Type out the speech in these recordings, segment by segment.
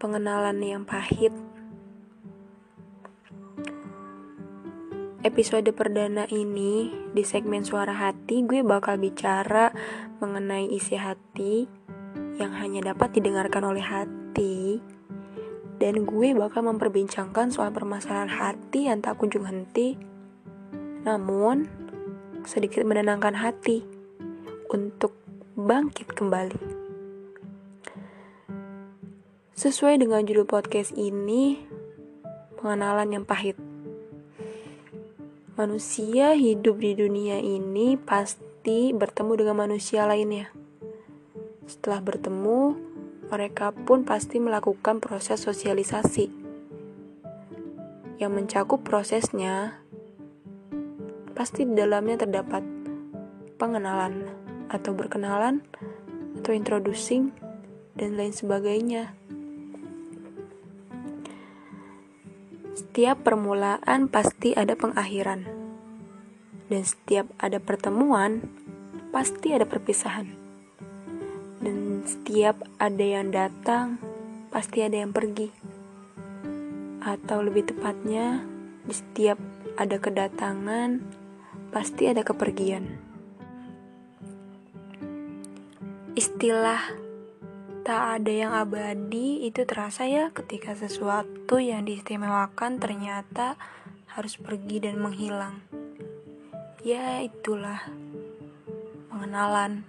pengenalan yang pahit. Episode perdana ini di segmen suara hati gue bakal bicara mengenai isi hati yang hanya dapat didengarkan oleh hati dan gue bakal memperbincangkan soal permasalahan hati yang tak kunjung henti namun sedikit menenangkan hati untuk bangkit kembali. Sesuai dengan judul podcast ini, pengenalan yang pahit. Manusia hidup di dunia ini pasti bertemu dengan manusia lainnya. Setelah bertemu, mereka pun pasti melakukan proses sosialisasi yang mencakup prosesnya. Pasti di dalamnya terdapat pengenalan atau berkenalan atau introducing dan lain sebagainya. Setiap permulaan pasti ada pengakhiran, dan setiap ada pertemuan pasti ada perpisahan, dan setiap ada yang datang pasti ada yang pergi, atau lebih tepatnya, di setiap ada kedatangan pasti ada kepergian. Istilah tak ada yang abadi itu terasa ya ketika sesuatu yang diistimewakan ternyata harus pergi dan menghilang. Ya itulah pengenalan.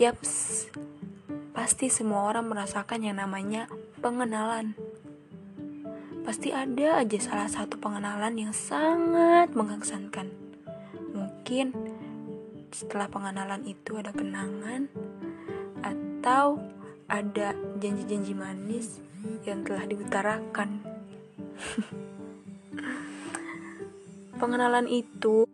Yaps, pasti semua orang merasakan yang namanya pengenalan. Pasti ada aja salah satu pengenalan yang sangat mengesankan. Mungkin setelah pengenalan itu ada kenangan atau ada janji-janji manis yang telah diutarakan. Pengenalan itu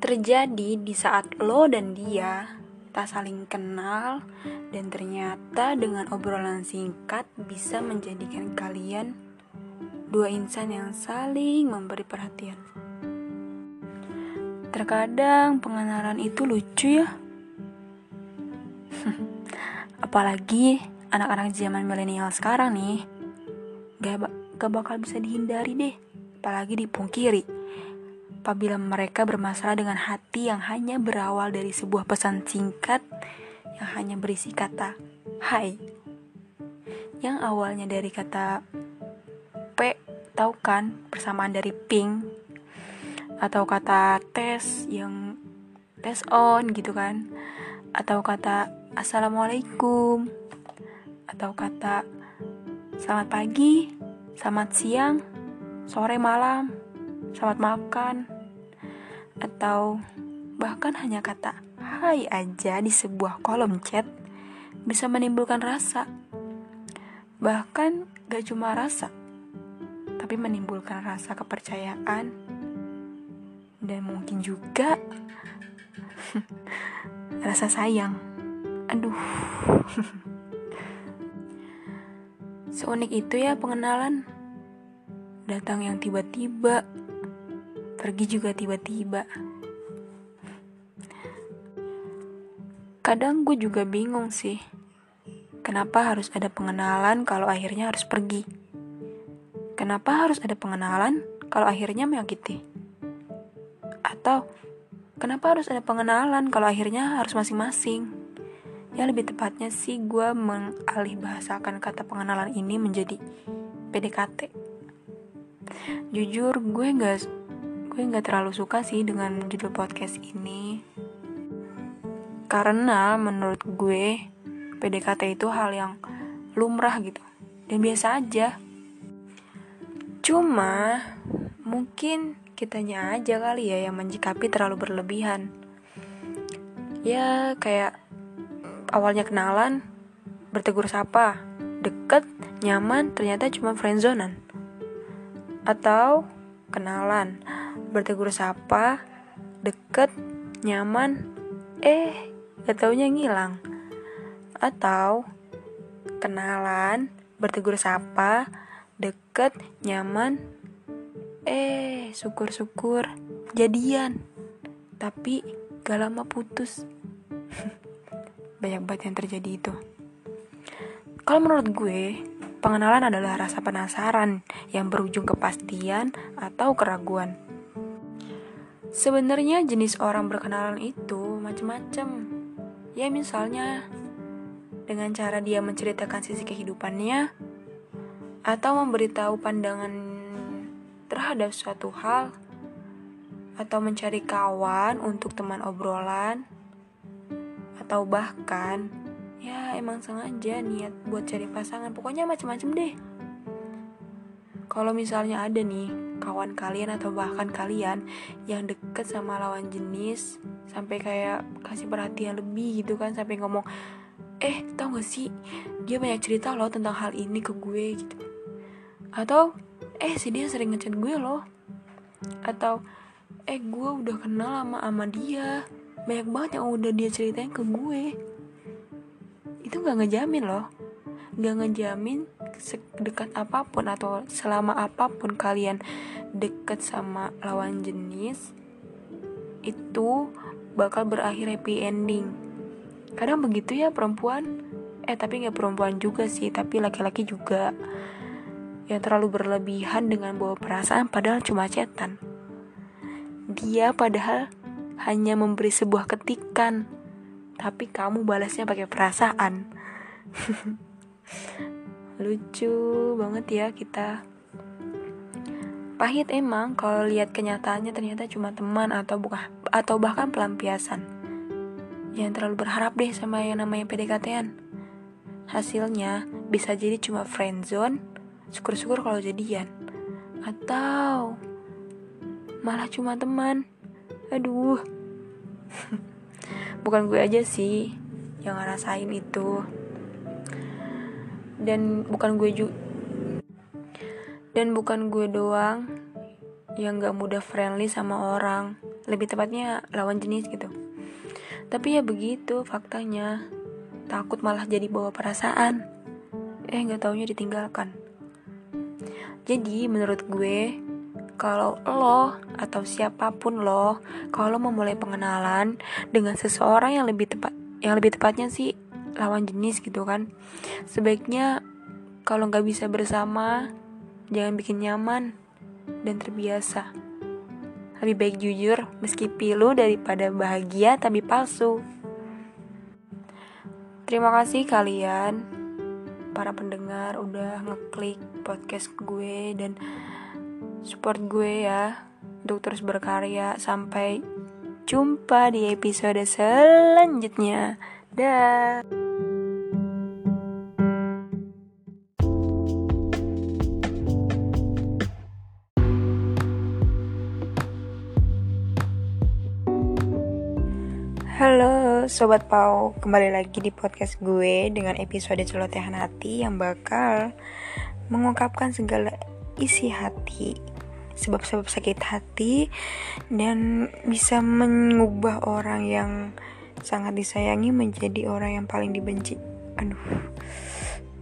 terjadi di saat lo dan dia tak saling kenal dan ternyata dengan obrolan singkat bisa menjadikan kalian dua insan yang saling memberi perhatian. Terkadang pengenalan itu lucu ya. Apalagi anak-anak zaman milenial sekarang nih, gak, gak bakal bisa dihindari deh, apalagi dipungkiri. Apabila mereka bermasalah dengan hati yang hanya berawal dari sebuah pesan singkat yang hanya berisi kata "hai", yang awalnya dari kata P, tahu kan, persamaan dari pink, atau kata tes yang tes on gitu kan, atau kata Assalamualaikum. Atau kata Selamat pagi Selamat siang Sore malam Selamat makan. Atau bahkan hanya kata Hai aja di sebuah kolom chat Bisa menimbulkan rasa. Bahkan gak cuma rasa Tapi menimbulkan rasa kepercayaan. Dan mungkin juga Rasa sayang Aduh. Seunik itu ya pengenalan. Datang yang tiba-tiba, pergi juga tiba-tiba. Kadang gue juga bingung sih. Kenapa harus ada pengenalan kalau akhirnya harus pergi? Kenapa harus ada pengenalan kalau akhirnya menyakiti? Atau kenapa harus ada pengenalan kalau akhirnya harus masing-masing? Ya lebih tepatnya sih gue mengalih bahasakan kata pengenalan ini menjadi PDKT jujur gue gak gue nggak terlalu suka sih dengan judul podcast ini. Karena menurut gue PDKT itu hal yang lumrah gitu. Dan biasa aja. Cuma mungkin kitanya aja kali ya yang menjikapi terlalu berlebihan. Ya kayak awalnya kenalan, bertegur sapa, deket, nyaman, ternyata cuma friendzonan. Atau kenalan, bertegur sapa, deket, nyaman, eh gak taunya ngilang. Atau kenalan, bertegur sapa, deket, nyaman, eh syukur-syukur jadian. Tapi gak lama putus. banyak banget yang terjadi itu Kalau menurut gue, pengenalan adalah rasa penasaran yang berujung kepastian atau keraguan. Sebenarnya jenis orang berkenalan itu macam-macam. Ya misalnya dengan cara dia menceritakan sisi kehidupannya atau memberitahu pandangan terhadap suatu hal atau mencari kawan untuk teman obrolan atau bahkan ya emang sengaja niat buat cari pasangan. Pokoknya macam-macam deh. Kalau misalnya ada nih kawan kalian atau bahkan kalian yang deket sama lawan jenis sampai kayak kasih perhatian lebih gitu kan sampai ngomong eh tau gak sih dia banyak cerita loh tentang hal ini ke gue gitu. Atau eh si dia sering ngechat gue loh. Atau eh gue udah kenal sama ama dia banyak banget yang udah dia ceritain ke gue. Itu nggak ngejamin loh. Nggak ngejamin sedekat apa pun atau selama apa pun kalian deket sama lawan jenis itu bakal berakhir happy ending. Kadang begitu ya perempuan. Eh tapi nggak perempuan juga sih tapi laki-laki juga. Yang terlalu berlebihan dengan bawa perasaan padahal cuma cetan. Dia padahal hanya memberi sebuah ketikan tapi kamu balasnya pakai perasaan. Lucu banget ya kita. Pahit emang kalau lihat kenyataannya ternyata cuma teman atau bukan atau bahkan pelampiasan. Jangan terlalu berharap deh sama yang namanya PDKT-an hasilnya bisa jadi cuma friendzone syukur-syukur kalau jadian. Atau malah cuma teman aduh. Bukan gue aja sih yang ngerasain itu. Dan bukan gue juga dan bukan gue doang yang gak mudah friendly sama orang. Lebih tepatnya lawan jenis gitu. Tapi ya begitu faktanya. Takut malah jadi bawa perasaan. Eh gak taunya ditinggalkan. Jadi menurut gue kalau lo atau siapa pun lo kalau memulai pengenalan dengan seseorang yang lebih tepat yang lebih tepatnya sih lawan jenis gitu kan. Sebaiknya kalau nggak bisa bersama jangan bikin nyaman dan terbiasa. Lebih baik jujur meski pilu daripada bahagia tapi palsu. Terima kasih kalian. Para pendengar udah ngeklik podcast gue dan support gue ya untuk terus berkarya sampai jumpa di episode selanjutnya. Dah. Halo Sobat Pau, kembali lagi di podcast gue dengan episode celotehan hati yang bakal mengungkapkan segala isi hati sebab-sebab sakit hati dan bisa mengubah orang yang sangat disayangi menjadi orang yang paling dibenci. Aduh.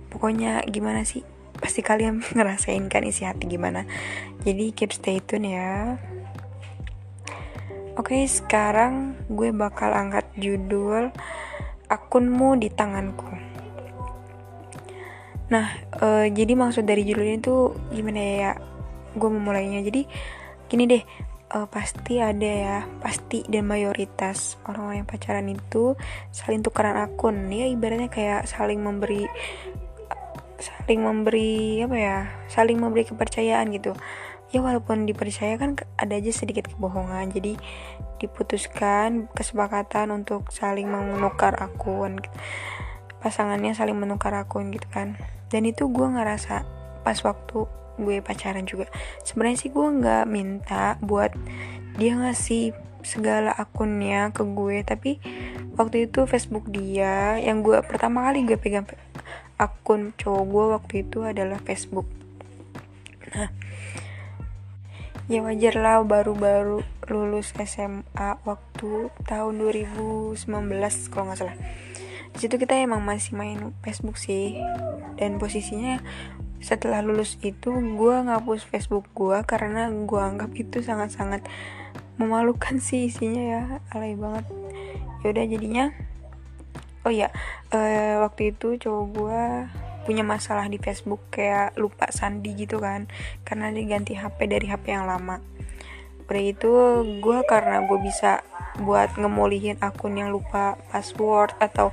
Pokoknya gimana sih? Pasti kalian ngerasain kan isi hati gimana. Jadi keep stay tune ya. Oke, sekarang gue bakal angkat judul akunmu di tanganku. Nah, uh, jadi maksud dari judulnya itu gimana ya? Gue memulainya jadi gini deh uh, pasti ada ya pasti dan mayoritas orang-orang yang pacaran itu saling tukeran akun. Ya ibaratnya kayak saling memberi saling memberi apa ya saling memberi kepercayaan gitu. Ya walaupun dipercaya kan ada aja sedikit kebohongan. Jadi diputuskan kesepakatan untuk saling menukar akun gitu. pasangannya saling menukar akun gitu kan. Dan itu gue ngerasa pas waktu gue pacaran juga. Sebenarnya sih gue nggak minta buat dia ngasih segala akunnya ke gue tapi waktu itu Facebook dia yang gue pertama kali gue pegang akun cowok gue waktu itu adalah Facebook. Nah ya wajar lah baru-baru lulus SMA waktu tahun 2019 kalau nggak salah. Di situ kita emang masih main Facebook sih dan posisinya setelah lulus itu gue ngapus Facebook gue karena gue anggap itu sangat-sangat memalukan sih isinya ya. Alay banget. Yaudah jadinya oh ya uh, waktu itu cowok gue punya masalah di Facebook kayak lupa sandi gitu kan karena dia ganti HP dari HP yang lama. Udah itu gue karena gue bisa buat ngemulihin akun yang lupa password atau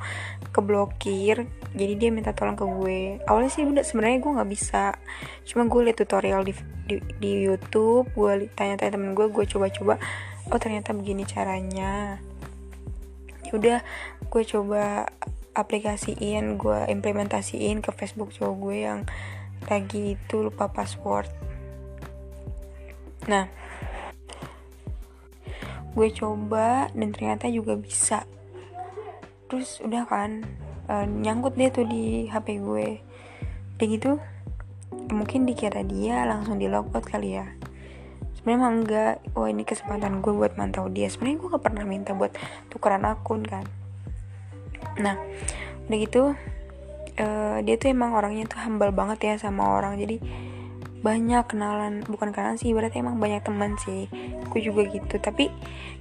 keblokir jadi dia minta tolong ke gue. Awalnya sih sebenarnya gue nggak bisa. Cuma gue liat tutorial di, di, di YouTube gue tanya-tanya temen gue gue coba-coba. Oh ternyata begini caranya. Ya udah gue coba aplikasiin gue implementasiin ke Facebook cowok gue yang lagi itu lupa password. Nah gue coba dan ternyata juga bisa terus udah kan uh, nyangkut deh tuh di HP gue. Kayak gitu mungkin dikira dia langsung di logout kali ya. Sebenarnya enggak. Oh ini kesempatan gue buat mantau dia. Sebenarnya gue gak pernah minta buat tukeran akun kan. Nah udah gitu uh, dia tuh emang orangnya tuh humble banget ya sama orang. Jadi banyak kenalan. Bukan kenalan sih berarti emang banyak teman sih. Aku juga gitu. Tapi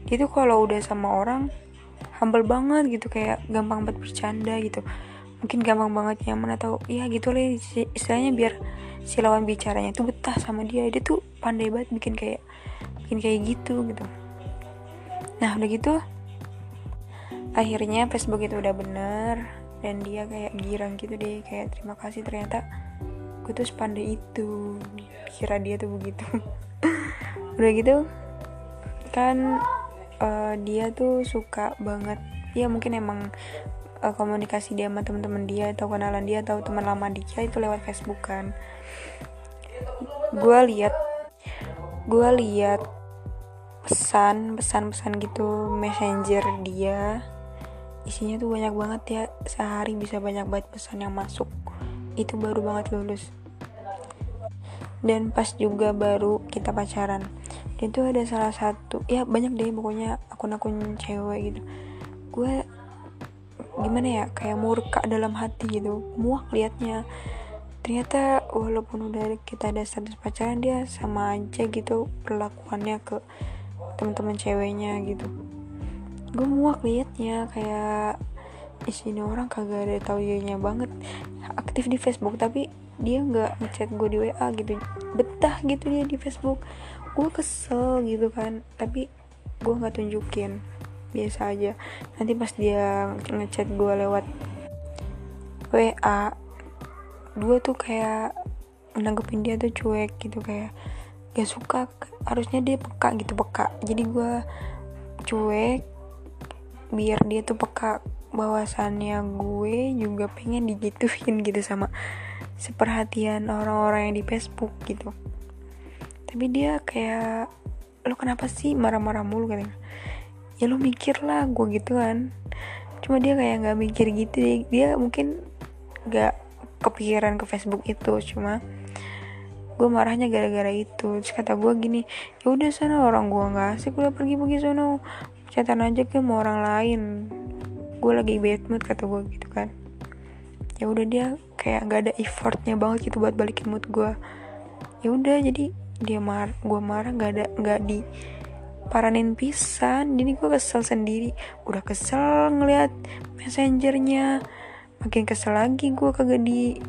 dia tuh kalau udah sama orang humble banget gitu kayak gampang banget bercanda gitu. Mungkin gampang banget nyaman atau ya gitu lah istilahnya biar si lawan bicaranya tuh betah sama dia. Dia tuh pandai banget bikin kayak bikin kayak gitu gitu. Nah udah gitu akhirnya Facebook itu udah bener dan dia kayak girang gitu deh kayak terima kasih ternyata gue tuh sepandai itu. Kira dia tuh begitu. Udah gitu kan uh, dia tuh suka banget. Ya mungkin emang uh, komunikasi dia sama teman-teman dia atau kenalan dia atau teman lama dia itu lewat Facebook kan. Gue lihat gue lihat pesan pesan pesan gitu messenger dia. Isinya tuh banyak banget ya. Sehari bisa banyak banget pesan yang masuk. Itu baru banget lulus. Dan pas juga baru kita pacaran itu ada salah satu ya banyak deh pokoknya akun-akun cewek gitu. Gue gimana ya kayak murka dalam hati gitu muak liatnya. Ternyata walaupun udah kita ada status pacaran dia sama aja gitu perlakuannya ke teman-teman ceweknya gitu. Gue muak liatnya kayak sini orang kagak ada tau banget. Aktif di Facebook tapi dia nggak ngechat gue di WA gitu. Betah gitu dia di Facebook gue kesel gitu kan. Tapi gue nggak tunjukin. Biasa aja. Nanti pas dia ngechat gue lewat WA gue tuh kayak nanggepin dia tuh cuek gitu kayak gak suka. Harusnya dia peka gitu peka. Jadi gue cuek biar dia tuh peka. Bahwasannya gue juga pengen digituin gitu sama seperhatian orang-orang yang di Facebook gitu tapi dia kayak lo kenapa sih marah-marah mulu? katanya. Ya lo mikir lah gue gitu kan. Cuma dia kayak nggak mikir gitu dia, dia mungkin nggak kepikiran ke Facebook itu cuma gue marahnya gara-gara itu. Terus kata gue gini ya udah sana orang gue nggak asik udah pergi-pergi sana. Catatan aja ke mau orang lain. Gue lagi bad mood kata gue gitu kan. Ya udah dia kayak gak ada effortnya banget gitu buat balikin mood gue ya udah jadi dia mar gue marah gak ada gak di paranin pisan. Jadi gue kesel sendiri. Udah kesel ngeliat messengernya. Makin kesel lagi gue kagak di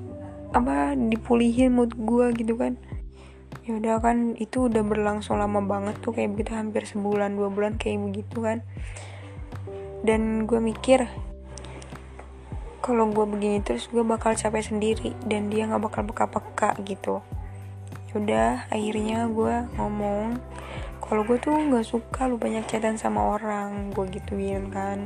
apa dipulihin mood gue gitu kan. Ya udah kan itu udah berlangsung lama banget tuh kayak begitu hampir sebulan dua bulan kayak begitu kan. Dan gue mikir kalau gue begini terus gue bakal capek sendiri dan dia nggak bakal peka-peka gitu udah akhirnya gue ngomong kalau gue tuh nggak suka lu banyak chatan sama orang gue gituin kan.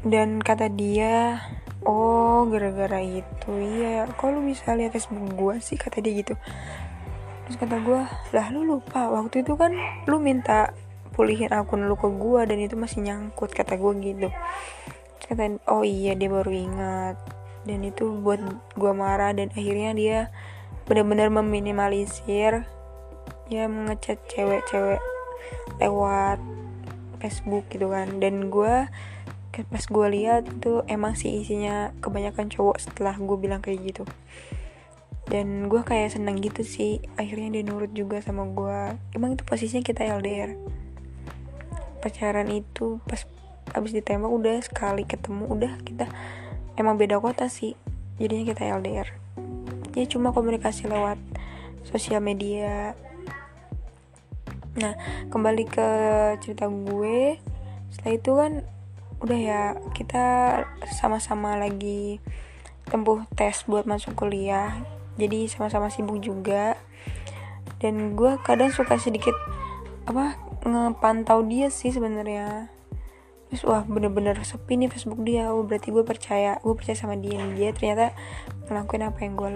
Dan kata dia oh gara-gara itu iya kok lu bisa lihat facebook gue sih? Kata dia gitu. Terus kata gue lah lu lupa waktu itu kan lu minta pulihin akun lu ke gue dan itu masih nyangkut kata gue gitu. Kata oh iya dia baru ingat. Dan itu buat gue marah dan akhirnya dia benar-benar meminimalisir ya mengechat cewek-cewek lewat Facebook gitu kan. Dan gue pas gue lihat itu emang sih isinya kebanyakan cowok setelah gue bilang kayak gitu. Dan gue kayak seneng gitu sih akhirnya dia nurut juga sama gue emang itu posisinya kita LDR pacaran itu pas abis ditembak udah sekali ketemu udah kita emang beda kota sih jadinya kita LDR ya cuma komunikasi lewat sosial media. Nah kembali ke cerita gue setelah itu kan udah ya kita sama-sama lagi tempuh tes buat masuk kuliah. Jadi sama-sama sibuk juga. Dan gue kadang suka sedikit apa ngepantau dia sih sebenarnya. Terus wah bener-bener sepi nih Facebook dia. Oh berarti gue percaya gue percaya sama dia. Dia ternyata ngelakuin apa yang gue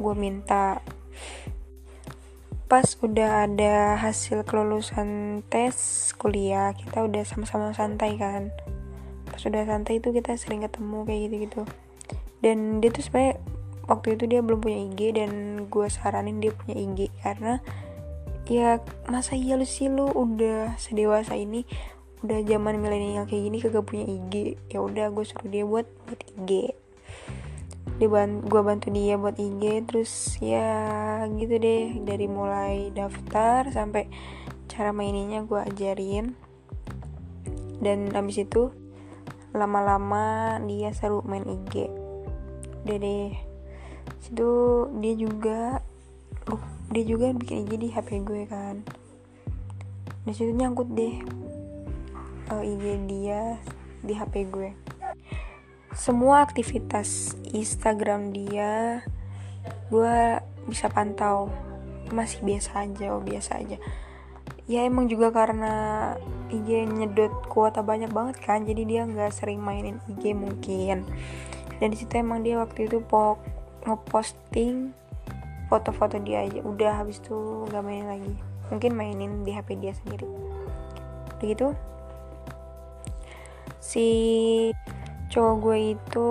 gue minta. Pas udah ada hasil kelulusan tes kuliah kita udah sama-sama santai kan. Pas udah santai itu kita sering ketemu kayak gitu-gitu. Dan dia tuh sebenarnya waktu itu dia belum punya IG dan gue saranin dia punya IG karena ya masa iya lu sih lu udah sedewasa ini udah zaman milenial kayak gini kagak punya IG ya udah gue suruh dia buat buat IG dia bantu gue bantu dia buat IG terus ya gitu deh. Dari mulai daftar sampai cara maininnya gue ajarin. Dan habis itu lama-lama dia seru main IG udah deh. Situ dia juga uh, dia juga bikin IG di HP gue kan. Di situ nyangkut deh uh, eh, IG dia di HP gue semua aktivitas Instagram dia gue bisa pantau. Masih biasa aja oh biasa aja. Ya emang juga karena IG nyedot kuota banyak banget kan jadi dia nggak sering mainin IG mungkin. Dan di situ emang dia waktu itu pok ngeposting foto-foto dia aja. Udah habis itu nggak main lagi. Mungkin mainin di HP dia sendiri. Begitu. Si cowok gue itu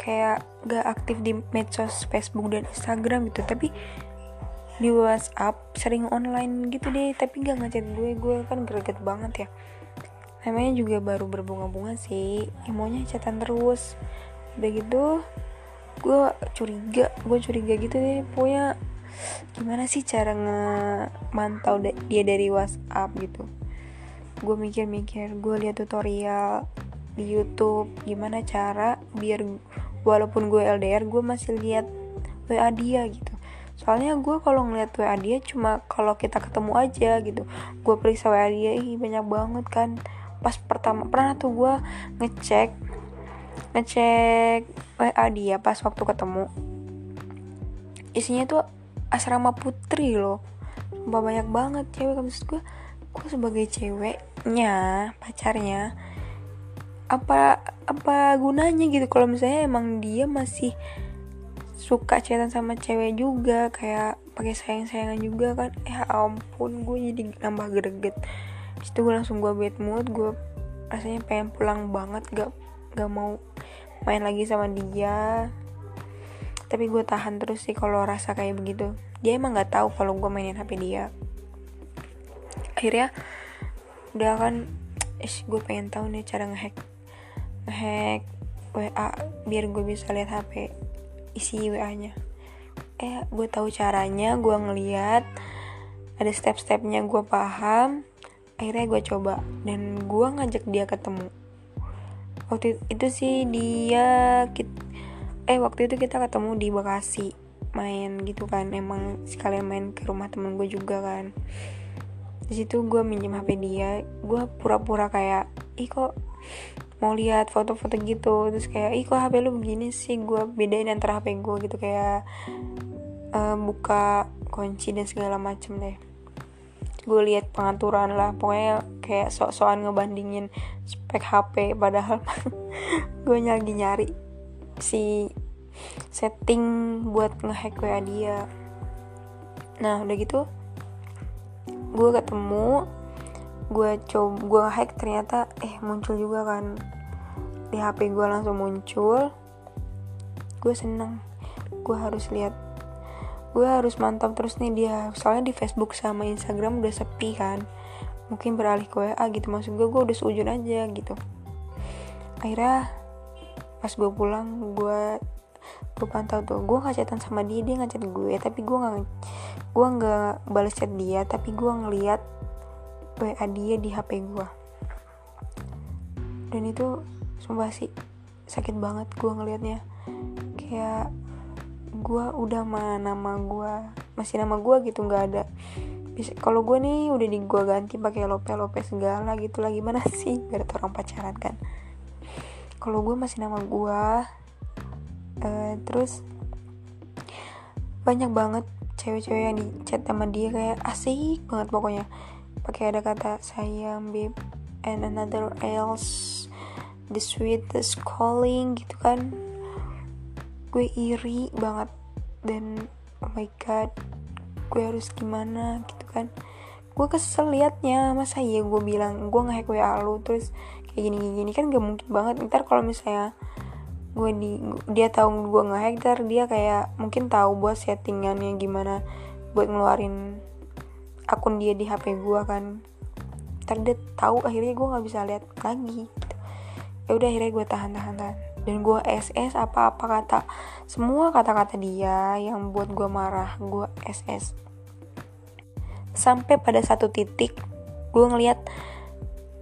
kayak gak aktif di medsos Facebook dan Instagram gitu tapi di WhatsApp sering online gitu deh tapi gak ngechat gue gue kan greget banget ya. Namanya juga baru berbunga-bunga sih emonya chatan terus. Udah gitu gue curiga gue curiga gitu deh pokoknya gimana sih cara nge-mantau dia dari WhatsApp gitu. Gue mikir-mikir gue lihat tutorial di YouTube gimana cara biar walaupun gue LDR gue masih lihat WA dia gitu. Soalnya gue kalau ngeliat WA dia cuma kalau kita ketemu aja gitu. Gue periksa WA dia ih banyak banget kan. Pas pertama pernah tuh gue ngecek ngecek WA dia pas waktu ketemu. Isinya tuh asrama putri loh. Sumpah banyak banget cewek. Maksud gue gue sebagai ceweknya pacarnya apa apa gunanya gitu. Kalau misalnya emang dia masih suka chatan sama cewek juga kayak pakai sayang sayangan juga kan ya ampun gue jadi nambah greget. Itu gue langsung gue bad mood gue rasanya pengen pulang banget gak gak mau main lagi sama dia. Tapi gue tahan terus sih kalau rasa kayak begitu. Dia emang nggak tahu kalau gue mainin hp dia. Akhirnya udah kan eh gue pengen tahu nih cara ngehack ngehack WA biar gue bisa lihat HP isi WA nya eh gue tahu caranya gue ngeliat ada step-stepnya gue paham. Akhirnya gue coba dan gue ngajak dia ketemu. Waktu itu sih dia eh waktu itu kita ketemu di Bekasi main gitu kan. Emang sekalian main ke rumah temen gue juga kan. Di situ gue minjem HP dia. Gue pura-pura kayak ih kok mau lihat foto-foto gitu. Terus kayak ih kok HP lu begini sih? Gue bedain antara HP gue gitu. Kayak uh, buka kunci dan segala macem deh. Gue lihat pengaturan lah. Pokoknya kayak sok-sokan ngebandingin spek HP padahal gue lagi nyari si setting buat ngehack WA dia. Nah udah gitu gue ketemu gue coba gue hack ternyata eh muncul juga kan. Di HP gue langsung muncul. Gue seneng. Gue harus lihat. Gue harus mantap terus nih dia. Soalnya di Facebook sama Instagram udah sepi kan. Mungkin beralih ke WA gitu maksud gue gue udah seujun aja gitu. Akhirnya pas gue pulang gue gue pantau tuh. Gue nggak sama dia dia ngechat gue tapi gue nggak gue nggak balas chat dia tapi gue ngeliat WA dia di HP gue dan itu sumpah sih sakit banget gue ngelihatnya kayak gue udah mah nama gue masih nama gue gitu nggak ada. Bisa kalau gue nih udah di gue ganti pakai lope lope segala gitu lah gimana sih? Biar orang pacaran kan. Kalau gue masih nama gue uh, terus banyak banget cewek-cewek yang di chat sama dia kayak asik banget pokoknya pakai ada kata sayang babe and another else the sweetest calling gitu kan. Gue iri banget dan oh my god gue harus gimana gitu kan. Gue kesel liatnya masa iya gue bilang gue ngehack wa lu terus kayak gini gini kan gak mungkin banget. Ntar kalau misalnya gue di dia tahu gue nge hacker dia kayak mungkin tahu buat settingannya gimana buat ngeluarin akun dia di HP gue kan. Dia tahu akhirnya gue nggak bisa lihat lagi gitu. ya udah akhirnya gue tahan tahan. Tahan dan gue SS apa apa kata semua kata-kata dia yang buat gue marah gue SS sampai pada satu titik gue ngeliat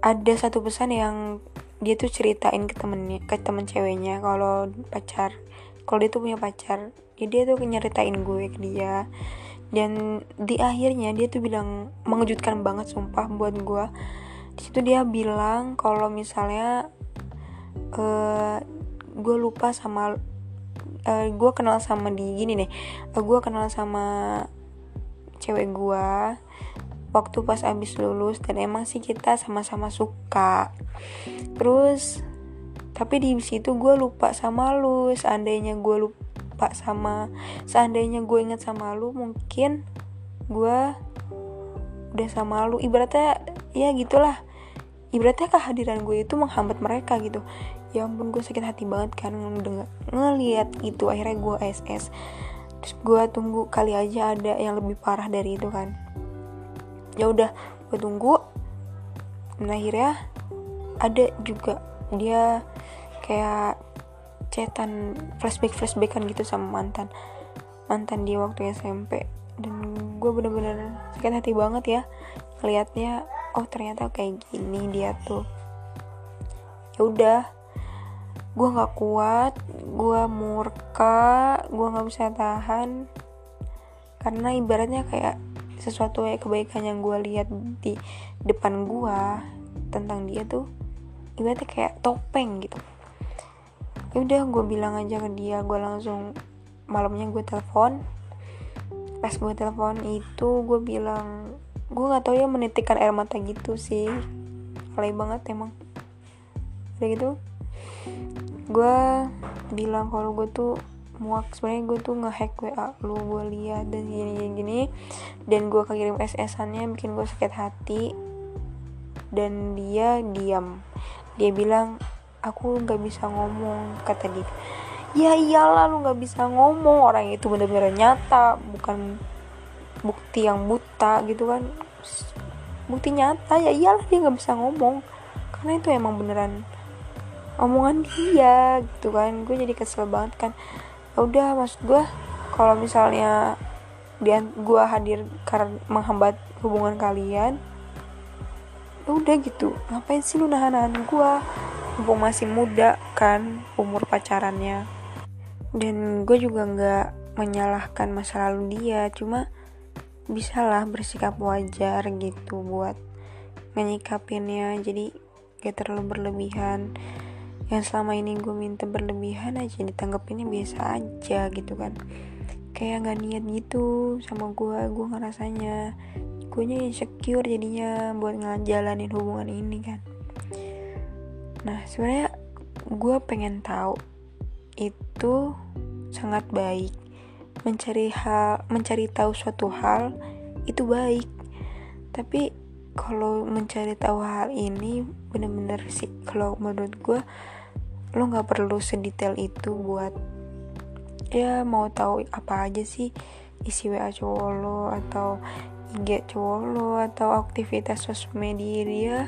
ada satu pesan yang dia tuh ceritain ke temennya ke temen ceweknya kalau pacar kalau dia tuh punya pacar ya dia tuh nyeritain gue ke dia dan di akhirnya dia tuh bilang mengejutkan banget sumpah buat gue di situ dia bilang kalau misalnya uh, gue lupa sama uh, gue kenal sama di gini nih uh, gue kenal sama cewek gue waktu pas abis lulus dan emang sih kita sama-sama suka. Terus tapi di situ gue lupa sama lu seandainya gue lupa sama seandainya gue inget sama lu mungkin gue udah sama lu. Ibaratnya ya gitulah. Ibaratnya kehadiran gue itu menghambat mereka gitu. Ya ampun gue sakit hati banget kan ngedenger ngeliat itu. Akhirnya gue SS terus gue tunggu kali aja ada yang lebih parah dari itu kan. Ya udah gue tunggu. Dan akhirnya ada juga. Dia kayak cetan flashback flashbackan gitu sama mantan. Mantan dia waktu SMP dan gue bener-bener sakit hati banget ya ngeliatnya oh ternyata kayak gini dia tuh. Ya udah gue nggak kuat gue murka gue nggak bisa tahan. Karena ibaratnya kayak sesuatu ya kebaikan yang gue lihat di depan gue tentang dia tuh ibaratnya kayak topeng gitu ya udah gue bilang aja ke dia gue langsung malamnya gue telepon. Pas gue telepon itu gue bilang gue nggak tahu ya menitikkan air mata gitu sih. Alay banget emang. Udah gitu gue bilang kalau gue tuh muak. Sebenarnya gue tuh ngehack wa lu gue lihat dan gini gini gini. Dan gue kekirim ss annya bikin gue sakit hati. Dan dia diam. Dia bilang aku nggak bisa ngomong kata dia. Ya iyalah lu nggak bisa ngomong. Orang itu bener-bener nyata bukan bukti yang buta gitu kan. Bukti nyata ya iyalah dia nggak bisa ngomong. Karena itu emang beneran omongan dia gitu kan. Gue jadi kesel banget kan. Ya udah maksud gue kalau misalnya dia gue hadir karena menghambat hubungan kalian ya udah gitu. Ngapain sih lu nahan-nahan gue mumpung masih muda kan umur pacarannya. Dan gue juga nggak menyalahkan masa lalu dia cuma bisalah bersikap wajar gitu buat menyikapinnya jadi gak terlalu berlebihan. Yang selama ini gue minta berlebihan aja ditanggepinnya biasa aja gitu kan. Kayak gak niat gitu sama gue gue ngerasanya. Gue nya insecure jadinya buat ngejalanin hubungan ini kan nah sebenarnya gue pengen tahu itu sangat baik mencari hal mencari tahu suatu hal itu baik. Tapi kalau mencari tahu hal ini bener-bener sih kalau menurut gue lo nggak perlu sedetail itu buat ya mau tahu apa aja sih isi WA cowok lo atau IG cowok lo atau aktivitas sosial media dia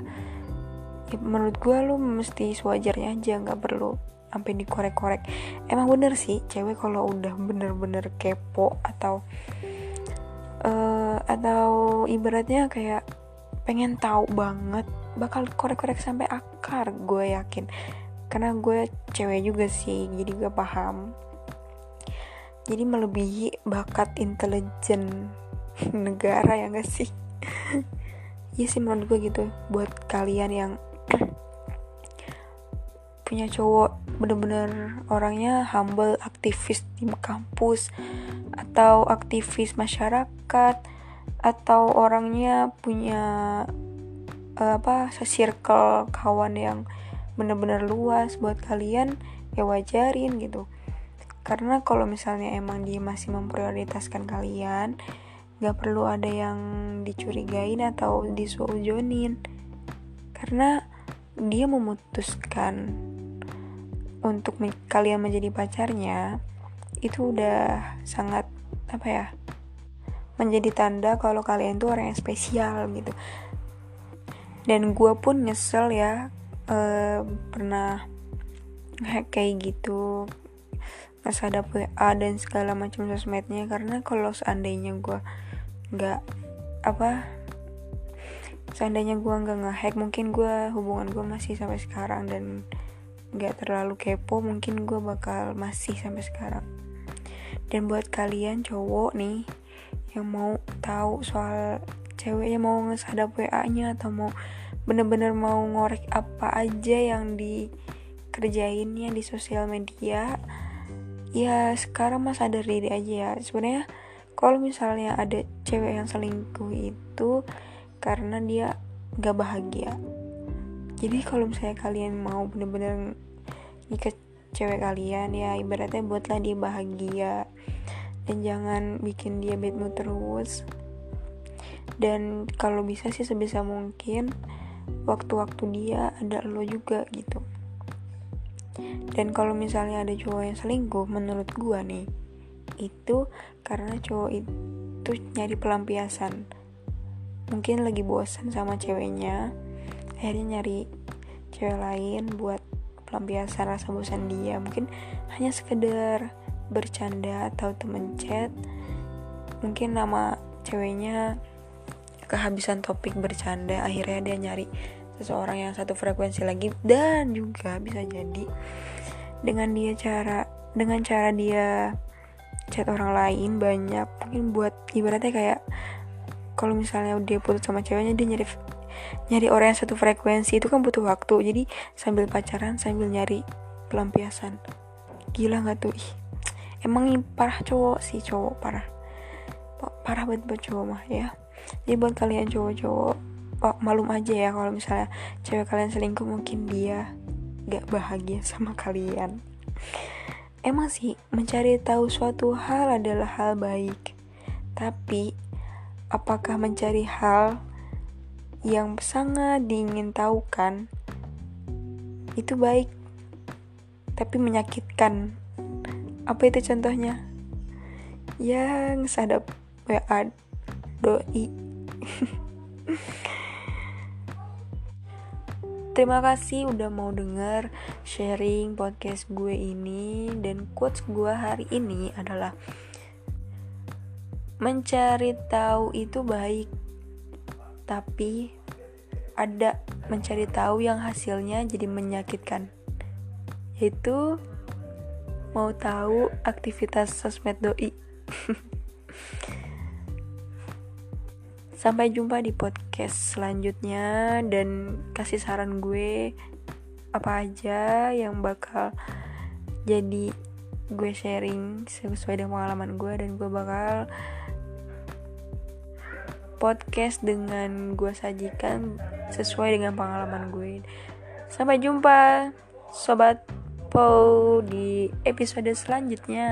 ya, menurut gue lo mesti sewajarnya aja nggak perlu sampai dikorek-korek. Emang bener sih cewek kalau udah bener-bener kepo atau uh, atau ibaratnya kayak pengen tahu banget bakal korek-korek sampai akar gue yakin. Karena gue cewek juga sih jadi gue paham. Jadi melebihi bakat intelijen negara ya gak sih? Iya sih menurut gue gitu. Buat kalian yang punya cowok bener-bener orangnya humble aktivis di kampus atau aktivis masyarakat atau orangnya punya uh, apa circle kawan yang bener-bener luas buat kalian ya wajarin gitu. Karena kalau misalnya emang dia masih memprioritaskan kalian gak perlu ada yang dicurigain atau disuujonin karena dia memutuskan untuk me kalian menjadi pacarnya itu udah sangat apa ya menjadi tanda kalau kalian tuh orang yang spesial gitu. Dan gue pun nyesel ya uh, pernah kayak gitu ada WA dan segala macam sosmednya. Karena kalau seandainya gue nggak apa seandainya gue nggak ngehack mungkin gue hubungan gue masih sampai sekarang dan nggak terlalu kepo mungkin gue bakal masih sampai sekarang. Dan buat kalian cowok nih yang mau tahu soal ceweknya mau ngesadap WA nya atau mau bener-bener mau ngorek apa aja yang dikerjainnya di sosial media ya sekarang mas sadar diri aja ya. Sebenarnya kalau misalnya ada cewek yang selingkuh itu karena dia gak bahagia jadi kalau misalnya kalian mau bener-bener nikah cewek kalian ya ibaratnya buatlah dia bahagia. Dan jangan bikin dia bad mood terus. Dan kalau bisa sih sebisa mungkin waktu-waktu dia ada lo juga gitu. Dan kalau misalnya ada cowok yang selingkuh menurut gua nih itu karena cowok itu nyari pelampiasan. Mungkin lagi bosan sama ceweknya akhirnya nyari cewek lain buat pelampiasan rasa bosan dia. Mungkin hanya sekedar bercanda atau temen chat. Mungkin nama ceweknya kehabisan topik bercanda akhirnya dia nyari seseorang yang satu frekuensi lagi. Dan juga bisa jadi dengan dia cara dengan cara dia chat orang lain banyak mungkin buat ibaratnya kayak kalau misalnya dia putus sama ceweknya dia nyari nyari orang yang satu frekuensi itu kan butuh waktu. Jadi sambil pacaran sambil nyari pelampiasan. Gila nggak tuh? Ih emang ini parah cowok sih cowok parah. Parah banget buat cowok mah ya. Jadi buat kalian cowok-cowok oh, malum aja ya kalau misalnya cewek kalian selingkuh mungkin dia gak bahagia sama kalian. Emang sih mencari tahu suatu hal adalah hal baik. Tapi apakah mencari hal yang sangat diingin tahu kan? Itu baik tapi menyakitkan. Apa itu contohnya? Yang sadap WA doi. Terima kasih udah mau denger sharing podcast gue ini dan quotes gue hari ini adalah mencari tahu itu baik tapi ada mencari tahu yang hasilnya jadi menyakitkan. Yaitu mau tahu aktivitas sosmed doi. Sampai jumpa di podcast selanjutnya dan kasih saran gue apa aja yang bakal jadi gue sharing sesuai dengan pengalaman gue dan gue bakal podcast dengan gue sajikan sesuai dengan pengalaman gue. Sampai jumpa, sobat Po di episode selanjutnya.